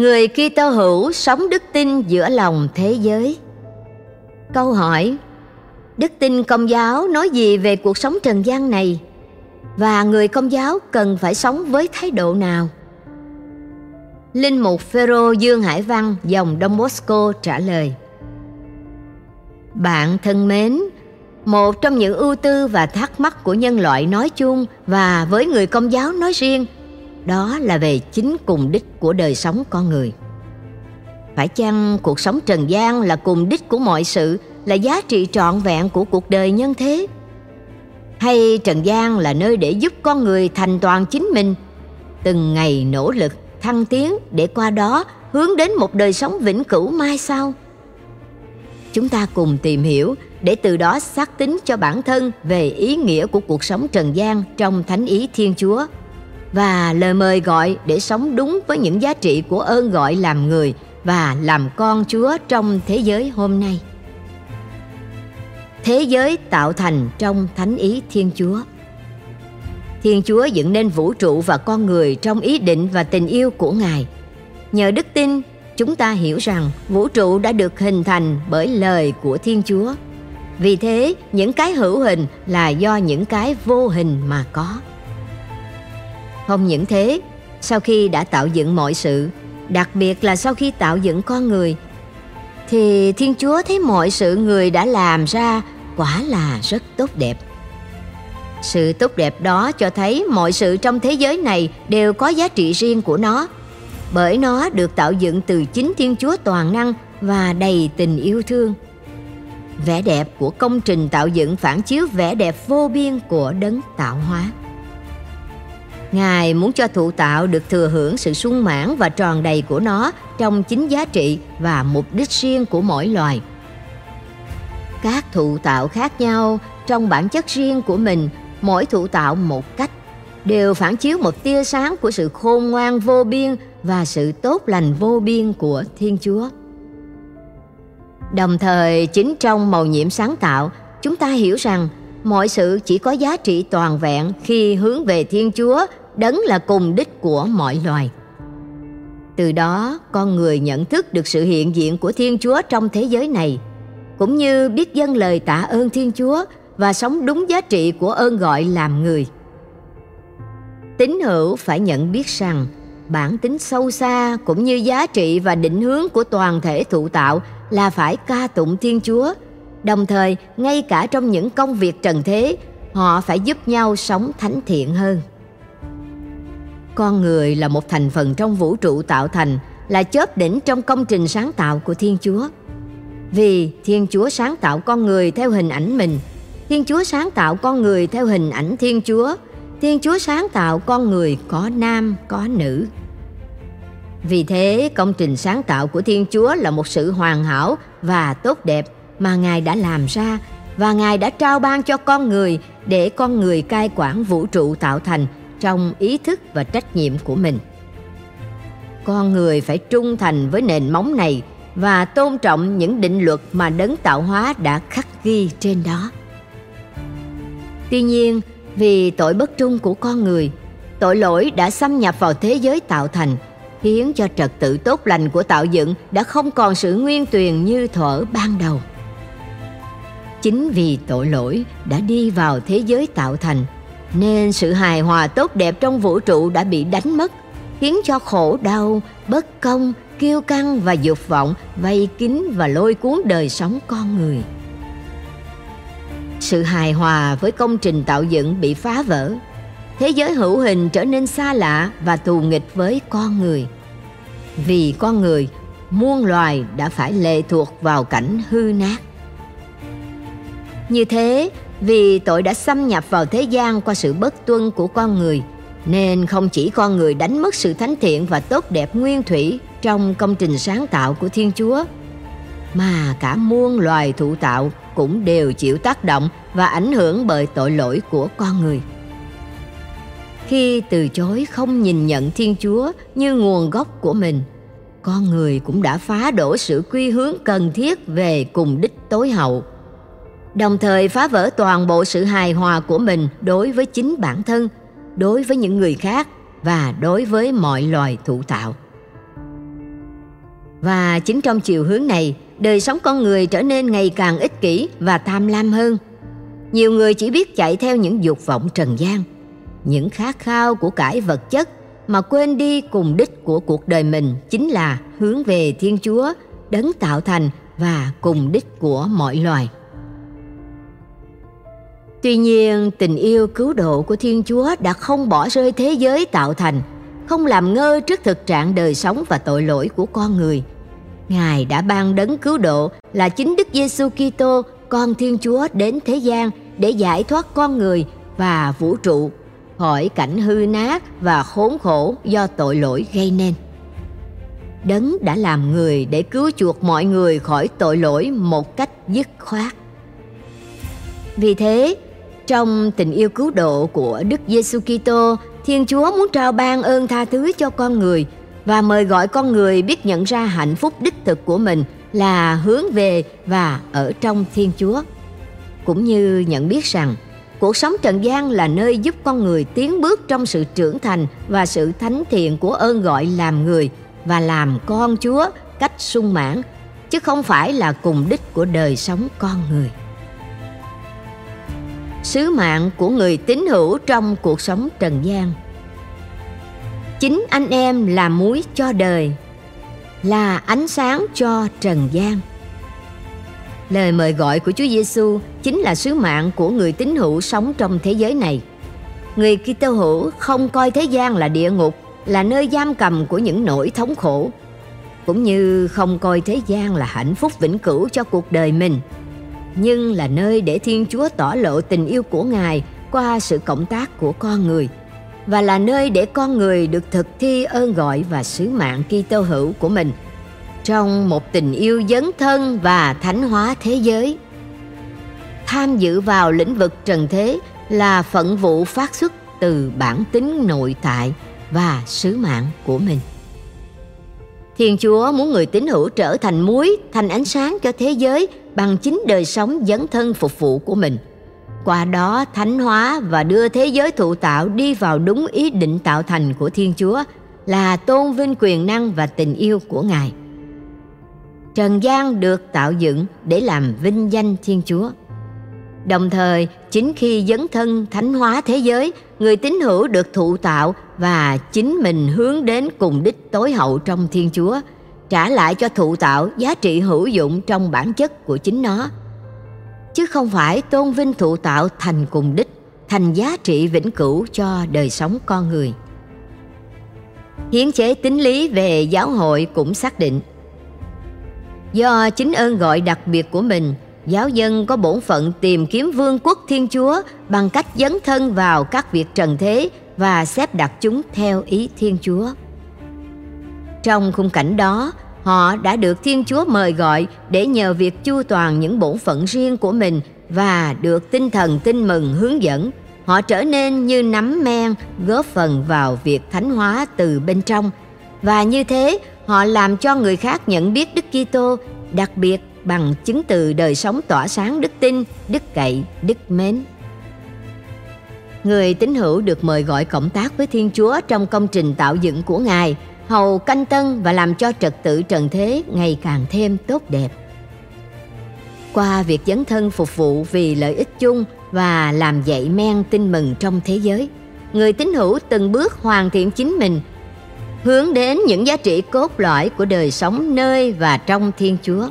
người Kitô hữu sống đức tin giữa lòng thế giới. Câu hỏi: Đức tin Công giáo nói gì về cuộc sống trần gian này? Và người Công giáo cần phải sống với thái độ nào? Linh mục Phêrô Dương Hải Văn dòng Đông Bosco trả lời: Bạn thân mến, một trong những ưu tư và thắc mắc của nhân loại nói chung và với người công giáo nói riêng đó là về chính cùng đích của đời sống con người. Phải chăng cuộc sống trần gian là cùng đích của mọi sự, là giá trị trọn vẹn của cuộc đời nhân thế? Hay trần gian là nơi để giúp con người thành toàn chính mình, từng ngày nỗ lực, thăng tiến để qua đó hướng đến một đời sống vĩnh cửu mai sau? Chúng ta cùng tìm hiểu để từ đó xác tính cho bản thân về ý nghĩa của cuộc sống trần gian trong thánh ý thiên chúa và lời mời gọi để sống đúng với những giá trị của ơn gọi làm người và làm con chúa trong thế giới hôm nay. Thế giới tạo thành trong thánh ý thiên chúa. Thiên chúa dựng nên vũ trụ và con người trong ý định và tình yêu của ngài. Nhờ đức tin, chúng ta hiểu rằng vũ trụ đã được hình thành bởi lời của thiên chúa. Vì thế, những cái hữu hình là do những cái vô hình mà có không những thế, sau khi đã tạo dựng mọi sự, đặc biệt là sau khi tạo dựng con người, thì thiên chúa thấy mọi sự người đã làm ra quả là rất tốt đẹp. Sự tốt đẹp đó cho thấy mọi sự trong thế giới này đều có giá trị riêng của nó, bởi nó được tạo dựng từ chính thiên chúa toàn năng và đầy tình yêu thương. Vẻ đẹp của công trình tạo dựng phản chiếu vẻ đẹp vô biên của đấng tạo hóa ngài muốn cho thụ tạo được thừa hưởng sự sung mãn và tròn đầy của nó trong chính giá trị và mục đích riêng của mỗi loài. Các thụ tạo khác nhau trong bản chất riêng của mình, mỗi thụ tạo một cách, đều phản chiếu một tia sáng của sự khôn ngoan vô biên và sự tốt lành vô biên của thiên chúa. Đồng thời, chính trong màu nhiệm sáng tạo, chúng ta hiểu rằng mọi sự chỉ có giá trị toàn vẹn khi hướng về thiên chúa đấng là cùng đích của mọi loài. Từ đó, con người nhận thức được sự hiện diện của thiên chúa trong thế giới này, cũng như biết dâng lời tạ ơn thiên chúa và sống đúng giá trị của ơn gọi làm người. Tín hữu phải nhận biết rằng, bản tính sâu xa cũng như giá trị và định hướng của toàn thể thụ tạo là phải ca tụng thiên chúa. Đồng thời, ngay cả trong những công việc trần thế, họ phải giúp nhau sống thánh thiện hơn con người là một thành phần trong vũ trụ tạo thành, là chớp đỉnh trong công trình sáng tạo của thiên chúa. Vì thiên chúa sáng tạo con người theo hình ảnh mình, thiên chúa sáng tạo con người theo hình ảnh thiên chúa thiên chúa sáng tạo con người có nam, có nữ. Vì thế, công trình sáng tạo của thiên chúa là một sự hoàn hảo và tốt đẹp mà ngài đã làm ra và ngài đã trao ban cho con người để con người cai quản vũ trụ tạo thành trong ý thức và trách nhiệm của mình. Con người phải trung thành với nền móng này và tôn trọng những định luật mà đấng tạo hóa đã khắc ghi trên đó. Tuy nhiên, vì tội bất trung của con người, tội lỗi đã xâm nhập vào thế giới tạo thành, khiến cho trật tự tốt lành của tạo dựng đã không còn sự nguyên tuyền như thuở ban đầu. Chính vì tội lỗi đã đi vào thế giới tạo thành nên sự hài hòa tốt đẹp trong vũ trụ đã bị đánh mất, khiến cho khổ đau, bất công, kiêu căng và dục vọng vây kín và lôi cuốn đời sống con người. Sự hài hòa với công trình tạo dựng bị phá vỡ. Thế giới hữu hình trở nên xa lạ và thù nghịch với con người. Vì con người, muôn loài đã phải lệ thuộc vào cảnh hư nát. Như thế vì tội đã xâm nhập vào thế gian qua sự bất tuân của con người, nên không chỉ con người đánh mất sự thánh thiện và tốt đẹp nguyên thủy trong công trình sáng tạo của thiên chúa, mà cả muôn loài thụ tạo cũng đều chịu tác động và ảnh hưởng bởi tội lỗi của con người. Khi từ chối không nhìn nhận thiên chúa như nguồn gốc của mình, con người cũng đã phá đổ sự quy hướng cần thiết về cùng đích tối hậu đồng thời phá vỡ toàn bộ sự hài hòa của mình đối với chính bản thân đối với những người khác và đối với mọi loài thụ tạo Và chính trong chiều hướng này, đời sống con người trở nên ngày càng ích kỷ và tham lam hơn. Nhiều người chỉ biết chạy theo những dục vọng trần gian, những khát khao của cải vật chất mà quên đi cùng đích của cuộc đời mình chính là hướng về Thiên Chúa, đấng tạo thành và cùng đích của mọi loài. Tuy nhiên, tình yêu cứu độ của Thiên Chúa đã không bỏ rơi thế giới tạo thành, không làm ngơ trước thực trạng đời sống và tội lỗi của con người. Ngài đã ban đấng cứu độ là chính Đức Giêsu Kitô, con Thiên Chúa đến thế gian để giải thoát con người và vũ trụ khỏi cảnh hư nát và khốn khổ do tội lỗi gây nên. Đấng đã làm người để cứu chuộc mọi người khỏi tội lỗi một cách dứt khoát. Vì thế, trong tình yêu cứu độ của Đức Giêsu Kitô, Thiên Chúa muốn trao ban ơn tha thứ cho con người và mời gọi con người biết nhận ra hạnh phúc đích thực của mình là hướng về và ở trong Thiên Chúa. Cũng như nhận biết rằng cuộc sống trần gian là nơi giúp con người tiến bước trong sự trưởng thành và sự thánh thiện của ơn gọi làm người và làm con Chúa cách sung mãn, chứ không phải là cùng đích của đời sống con người sứ mạng của người tín hữu trong cuộc sống trần gian. Chính anh em là muối cho đời, là ánh sáng cho trần gian. Lời mời gọi của Chúa Giêsu chính là sứ mạng của người tín hữu sống trong thế giới này. Người Kitô hữu không coi thế gian là địa ngục, là nơi giam cầm của những nỗi thống khổ, cũng như không coi thế gian là hạnh phúc vĩnh cửu cho cuộc đời mình nhưng là nơi để Thiên Chúa tỏ lộ tình yêu của Ngài qua sự cộng tác của con người, và là nơi để con người được thực thi ơn gọi và sứ mạng Kitô hữu của mình trong một tình yêu dấn thân và thánh hóa thế giới. Tham dự vào lĩnh vực trần thế là phận vụ phát xuất từ bản tính nội tại và sứ mạng của mình. Thiên Chúa muốn người tín hữu trở thành muối, thành ánh sáng cho thế giới bằng chính đời sống dấn thân phục vụ của mình. Qua đó thánh hóa và đưa thế giới thụ tạo đi vào đúng ý định tạo thành của Thiên Chúa là tôn vinh quyền năng và tình yêu của Ngài. Trần gian được tạo dựng để làm vinh danh Thiên Chúa. Đồng thời, chính khi dấn thân thánh hóa thế giới, người tín hữu được thụ tạo và chính mình hướng đến cùng đích tối hậu trong Thiên Chúa, trả lại cho thụ tạo giá trị hữu dụng trong bản chất của chính nó. Chứ không phải tôn vinh thụ tạo thành cùng đích, thành giá trị vĩnh cửu cho đời sống con người. Hiến chế tính lý về giáo hội cũng xác định Do chính ơn gọi đặc biệt của mình giáo dân có bổn phận tìm kiếm vương quốc Thiên Chúa bằng cách dấn thân vào các việc trần thế và xếp đặt chúng theo ý Thiên Chúa. Trong khung cảnh đó, họ đã được Thiên Chúa mời gọi để nhờ việc chu toàn những bổn phận riêng của mình và được tinh thần tin mừng hướng dẫn, họ trở nên như nắm men góp phần vào việc thánh hóa từ bên trong và như thế họ làm cho người khác nhận biết Đức Kitô đặc biệt bằng chứng từ đời sống tỏa sáng đức tin, đức cậy, đức mến. Người tín hữu được mời gọi cộng tác với Thiên Chúa trong công trình tạo dựng của Ngài, hầu canh tân và làm cho trật tự trần thế ngày càng thêm tốt đẹp. Qua việc dấn thân phục vụ vì lợi ích chung và làm dậy men tin mừng trong thế giới, người tín hữu từng bước hoàn thiện chính mình, hướng đến những giá trị cốt lõi của đời sống nơi và trong Thiên Chúa.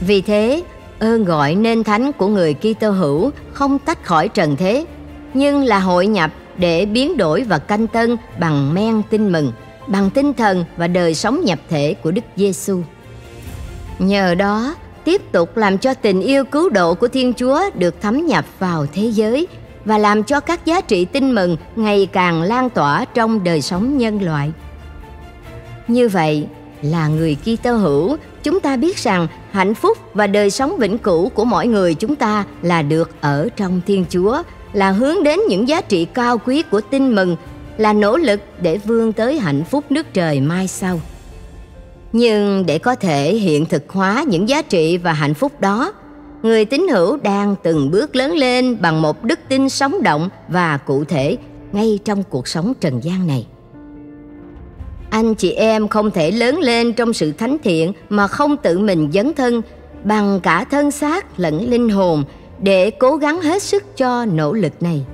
Vì thế, ơn gọi nên thánh của người Kitô hữu không tách khỏi trần thế, nhưng là hội nhập để biến đổi và canh tân bằng men tin mừng, bằng tinh thần và đời sống nhập thể của Đức Giêsu. Nhờ đó, tiếp tục làm cho tình yêu cứu độ của Thiên Chúa được thấm nhập vào thế giới và làm cho các giá trị tin mừng ngày càng lan tỏa trong đời sống nhân loại. Như vậy, là người Kitô hữu, chúng ta biết rằng hạnh phúc và đời sống vĩnh cửu của mỗi người chúng ta là được ở trong Thiên Chúa, là hướng đến những giá trị cao quý của tin mừng, là nỗ lực để vươn tới hạnh phúc nước trời mai sau. Nhưng để có thể hiện thực hóa những giá trị và hạnh phúc đó, người tín hữu đang từng bước lớn lên bằng một đức tin sống động và cụ thể ngay trong cuộc sống trần gian này. anh chị em không thể lớn lên trong sự thánh thiện mà không tự mình dấn thân bằng cả thân xác lẫn linh hồn để cố gắng hết sức cho nỗ lực này.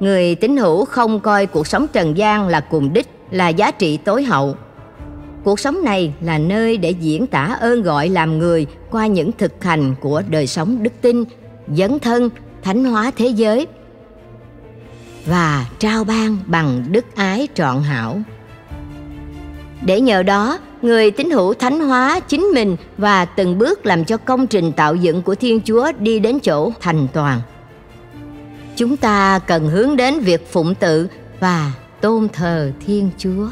Người tín hữu không coi cuộc sống trần gian là cùng đích, là giá trị tối hậu. Cuộc sống này là nơi để diễn tả ơn gọi làm người qua những thực hành của đời sống đức tin, dấn thân, thánh hóa thế giới và trao ban bằng đức ái trọn hảo. Để nhờ đó người tín hữu thánh hóa chính mình và từng bước làm cho công trình tạo dựng của thiên chúa đi đến chỗ thành toàn. Chúng ta cần hướng đến việc phụng tự và tôn thờ thiên chúa.